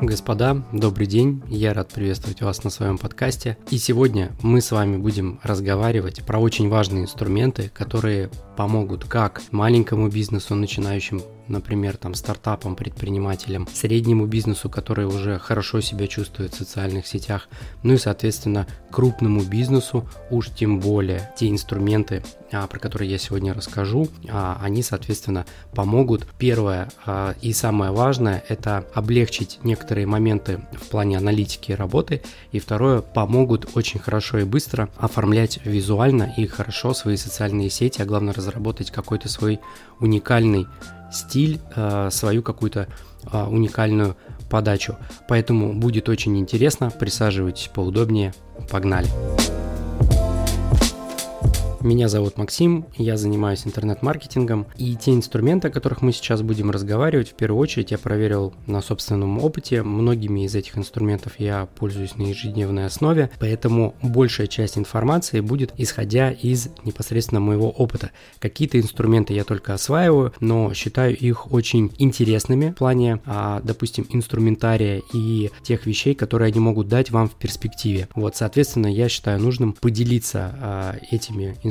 Господа, добрый день, я рад приветствовать вас на своем подкасте. И сегодня мы с вами будем разговаривать про очень важные инструменты, которые помогут как маленькому бизнесу, начинающим например, там стартапам, предпринимателям, среднему бизнесу, который уже хорошо себя чувствует в социальных сетях, ну и, соответственно, крупному бизнесу, уж тем более те инструменты, а, про которые я сегодня расскажу, а, они, соответственно, помогут. Первое а, и самое важное – это облегчить некоторые моменты в плане аналитики работы, и второе – помогут очень хорошо и быстро оформлять визуально и хорошо свои социальные сети, а главное разработать какой-то свой уникальный стиль, э, свою какую-то э, уникальную подачу. Поэтому будет очень интересно. Присаживайтесь поудобнее. Погнали! Меня зовут Максим, я занимаюсь интернет-маркетингом, и те инструменты, о которых мы сейчас будем разговаривать, в первую очередь я проверил на собственном опыте. Многими из этих инструментов я пользуюсь на ежедневной основе, поэтому большая часть информации будет исходя из непосредственно моего опыта. Какие-то инструменты я только осваиваю, но считаю их очень интересными в плане, а, допустим, инструментария и тех вещей, которые они могут дать вам в перспективе. Вот, соответственно, я считаю нужным поделиться а, этими инструментами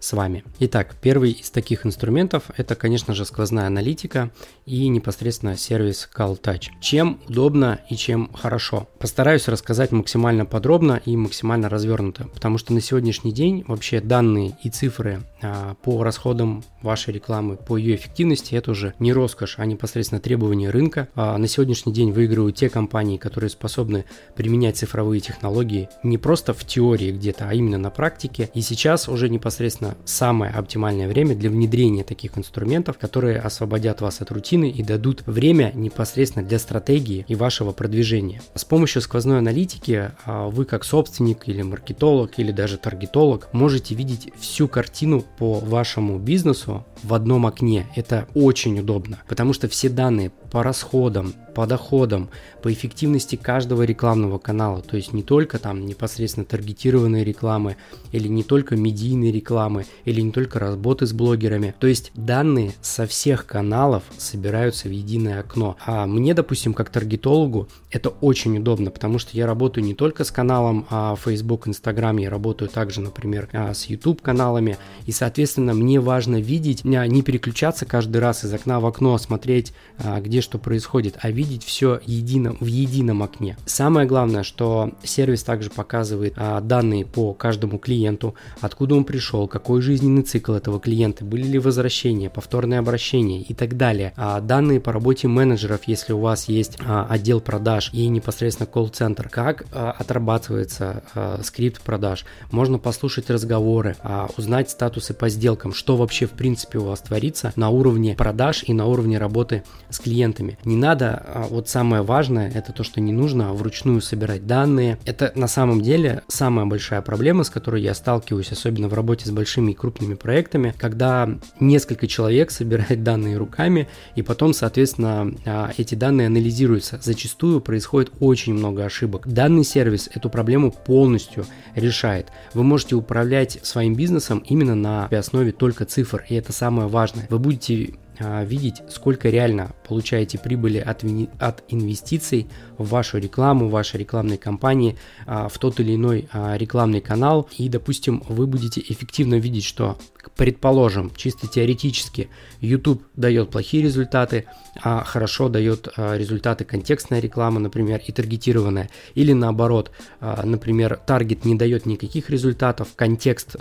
с вами. Итак, первый из таких инструментов это, конечно же, сквозная аналитика и непосредственно сервис Call Touch. Чем удобно и чем хорошо? Постараюсь рассказать максимально подробно и максимально развернуто, потому что на сегодняшний день вообще данные и цифры а, по расходам вашей рекламы, по ее эффективности, это уже не роскошь, а непосредственно требования рынка. А на сегодняшний день выигрывают те компании, которые способны применять цифровые технологии не просто в теории где-то, а именно на практике. И сейчас уже непосредственно самое оптимальное время для внедрения таких инструментов, которые освободят вас от рутины и дадут время непосредственно для стратегии и вашего продвижения. С помощью сквозной аналитики а, вы как собственник или маркетолог или даже таргетолог можете видеть всю картину по вашему бизнесу в одном окне. Это очень удобно, потому что все данные по расходам, по доходам, по эффективности каждого рекламного канала, то есть не только там непосредственно таргетированные рекламы, или не только медийные рекламы, или не только работы с блогерами. То есть данные со всех каналов собираются в единое окно. А мне, допустим, как таргетологу, это очень удобно, потому что я работаю не только с каналом а, Facebook, Instagram, я работаю также, например, а, с YouTube каналами, и, соответственно, мне важно видеть, не переключаться каждый раз из окна в окно, смотреть, а, где что происходит, а видеть все едино, в едином окне. Самое главное, что сервис также показывает а, данные по каждому клиенту, откуда он пришел, какой жизненный цикл этого клиента, были ли возвращения, повторные обращения и так далее. А, данные по работе менеджеров, если у вас есть а, отдел продаж и непосредственно колл-центр, как а, отрабатывается а, скрипт продаж, можно послушать разговоры, а, узнать статусы по сделкам, что вообще в принципе у вас творится на уровне продаж и на уровне работы с клиентами клиентами. Не надо, а вот самое важное, это то, что не нужно вручную собирать данные. Это на самом деле самая большая проблема, с которой я сталкиваюсь, особенно в работе с большими и крупными проектами, когда несколько человек собирают данные руками, и потом, соответственно, а, эти данные анализируются. Зачастую происходит очень много ошибок. Данный сервис эту проблему полностью решает. Вы можете управлять своим бизнесом именно на основе только цифр, и это самое важное. Вы будете а, видеть, сколько реально получаете прибыли от, от инвестиций в вашу рекламу, в вашей рекламной кампании, а, в тот или иной а, рекламный канал. И, допустим, вы будете эффективно видеть, что, предположим, чисто теоретически, YouTube дает плохие результаты, а хорошо дает результаты контекстная реклама, например, и таргетированная. Или наоборот, например, таргет не дает никаких результатов, контекст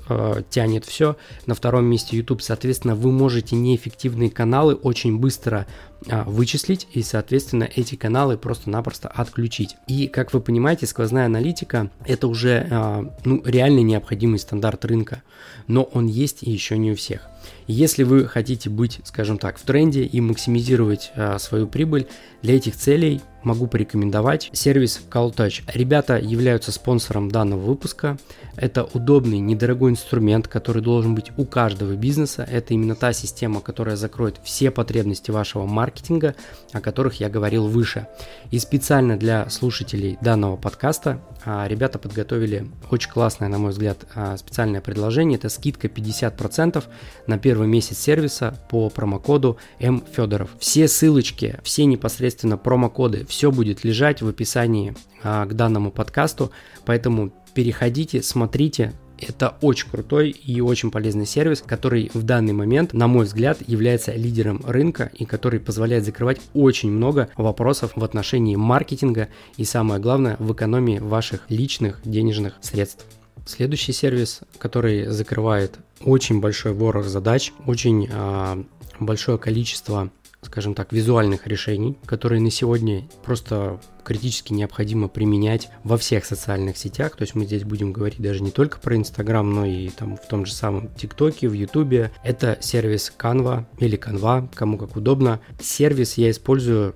тянет все. На втором месте YouTube, соответственно, вы можете неэффективные каналы очень быстро а, вычислить и, соответственно, эти каналы просто-напросто отключить. И, как вы понимаете, сквозная аналитика – это уже а, ну, реально необходимый стандарт рынка, но он есть и еще не у всех. Если вы хотите быть, скажем так, в тренде и максимизировать а, свою прибыль, для этих целей могу порекомендовать сервис CallTouch. Ребята являются спонсором данного выпуска. Это удобный, недорогой инструмент, который должен быть у каждого бизнеса. Это именно та система, которая закроет все потребности вашего маркетинга, о которых я говорил выше. И специально для слушателей данного подкаста а, ребята подготовили очень классное, на мой взгляд, а, специальное предложение. Это скидка 50% на первый месяц сервиса по промокоду М Федоров. Все ссылочки, все непосредственно промокоды, Все будет лежать в описании а, к данному подкасту, поэтому переходите, смотрите, это очень крутой и очень полезный сервис, который в данный момент, на мой взгляд, является лидером рынка и который позволяет закрывать очень много вопросов в отношении маркетинга и самое главное в экономии ваших личных денежных средств. Следующий сервис, который закрывает очень большой ворох задач, очень э, большое количество, скажем так, визуальных решений, которые на сегодня просто критически необходимо применять во всех социальных сетях. То есть мы здесь будем говорить даже не только про Инстаграм, но и там в том же самом ТикТоке, в Ютубе. Это сервис Canva или Canva, кому как удобно. Сервис я использую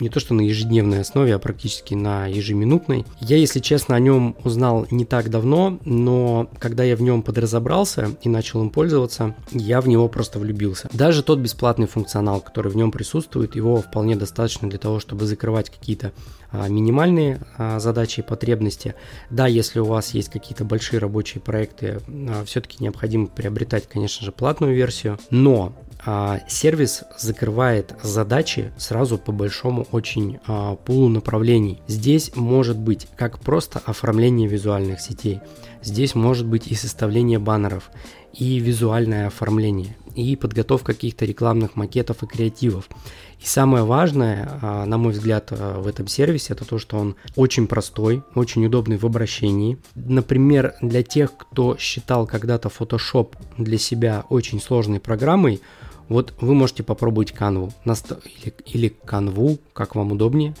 не то что на ежедневной основе, а практически на ежеминутной. Я, если честно, о нем узнал не так давно, но когда я в нем подразобрался и начал им пользоваться, я в него просто влюбился. Даже тот бесплатный функционал, который в нем присутствует, его вполне достаточно для того, чтобы закрывать какие-то минимальные а, задачи и потребности. Да, если у вас есть какие-то большие рабочие проекты, а, все-таки необходимо приобретать, конечно же, платную версию, но сервис закрывает задачи сразу по большому очень пулу направлений. Здесь может быть как просто оформление визуальных сетей, здесь может быть и составление баннеров, и визуальное оформление, и подготовка каких-то рекламных макетов и креативов. И самое важное, а, на мой взгляд, а, в этом сервисе, это то, что он очень простой, очень удобный в обращении. Например, для тех, кто считал когда-то Photoshop для себя очень сложной программой, вот вы можете попробовать Canva или, или Canva, как вам удобнее.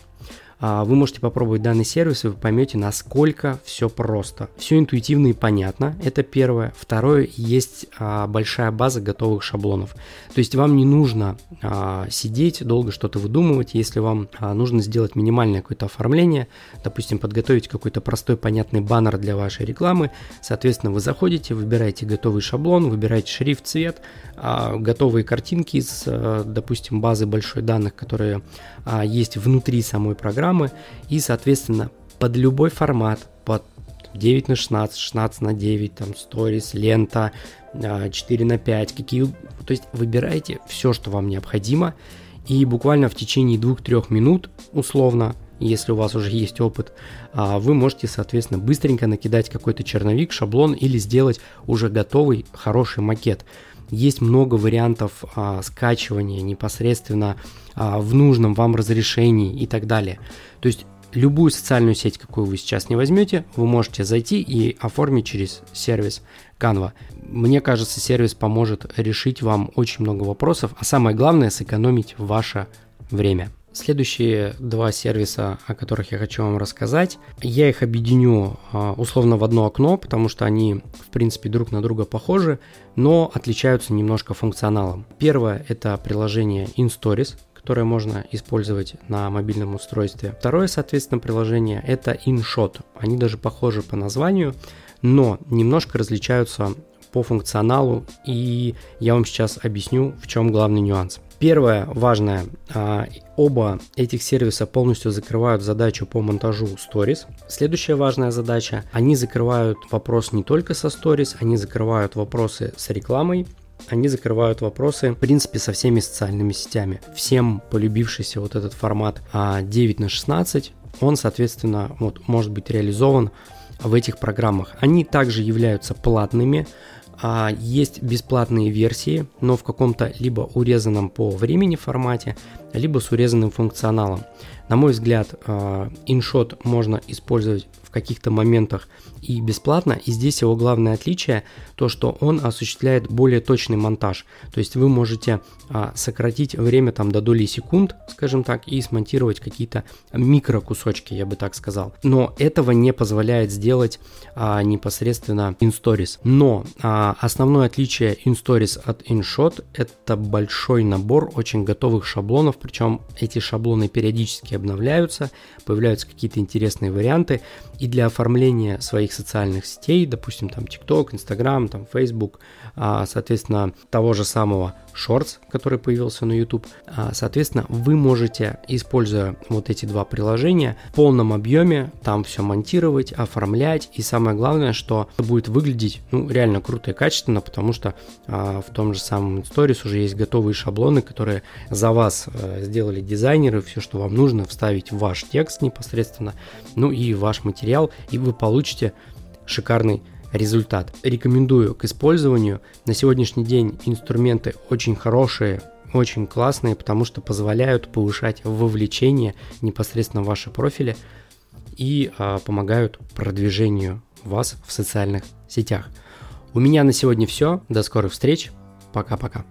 А, вы можете попробовать данный сервис, и вы поймете, насколько все просто. Все интуитивно и понятно, это первое. Второе, есть а, большая база готовых шаблонов. То есть вам не нужно а, сидеть, долго что-то выдумывать, если вам нужно сделать минимальное какое-то оформление, допустим, подготовить какой-то простой понятный баннер для вашей рекламы, соответственно, вы заходите, выбираете готовый шаблон, выбираете шрифт, цвет, готовые картинки из, допустим, базы большой данных, которые есть внутри самой программы, программы и, соответственно, под любой формат, под 9 на 16, 16 на 9, там, сторис, лента, 4 а, на 5, какие... То есть выбирайте все, что вам необходимо, и буквально в течение 2-3 минут, условно, если у вас уже есть опыт, а, вы можете, соответственно, быстренько накидать какой-то черновик, шаблон или сделать уже готовый хороший макет. Есть много вариантов а, скачивания непосредственно а, в нужном вам разрешении и так далее. То есть любую социальную сеть, какую вы сейчас не возьмете, вы можете зайти и оформить через сервис Canva. Мне кажется, сервис поможет решить вам очень много вопросов, а самое главное сэкономить ваше время. Следующие два сервиса, о которых я хочу вам рассказать, я их объединю а, условно в одно окно, потому что они, в принципе, друг на друга похожи, но отличаются немножко функционалом. Первое – это приложение InStories, которое можно использовать на мобильном устройстве. Второе, соответственно, приложение – это InShot. Они даже похожи по названию, но немножко различаются по функционалу, и я вам сейчас объясню, в чем главный нюанс. Первое важное, а, оба этих сервиса полностью закрывают задачу по монтажу Stories. Следующая важная задача, они закрывают вопрос не только со Stories, они закрывают вопросы с рекламой, они закрывают вопросы, в принципе, со всеми социальными сетями. Всем полюбившийся вот этот формат 9 а, на 16, он, соответственно, вот, может быть реализован в этих программах. Они также являются платными, есть бесплатные версии, но в каком-то либо урезанном по времени формате, либо с урезанным функционалом. На мой взгляд, InShot а, можно использовать в каких-то моментах и бесплатно. И здесь его главное отличие то, что он осуществляет более точный монтаж. То есть вы можете а, сократить время там до доли секунд, скажем так, и смонтировать какие-то микрокусочки, я бы так сказал. Но этого не позволяет сделать а, непосредственно InStories. Но основное отличие InStories от InShot это большой набор очень готовых шаблонов, причем эти шаблоны периодически обновляются, появляются какие-то интересные варианты, и для оформления своих социальных сетей, допустим, там TikTok, Instagram, там Facebook, а, соответственно, того же самого Shorts, который появился на YouTube. А, соответственно, вы можете, используя вот эти два приложения, в полном объеме там все монтировать, оформлять. И самое главное, что будет выглядеть ну, реально круто и качественно, потому что а, в том же самом Stories уже есть готовые шаблоны, которые за вас а, сделали дизайнеры. Все, что вам нужно, вставить в ваш текст непосредственно, ну и ваш материал, и вы получите шикарный результат. Рекомендую к использованию. На сегодняшний день инструменты очень хорошие, очень классные, потому что позволяют повышать вовлечение непосредственно в ваши профили и а, помогают продвижению вас в социальных сетях. У меня на сегодня все. До скорых встреч. Пока-пока.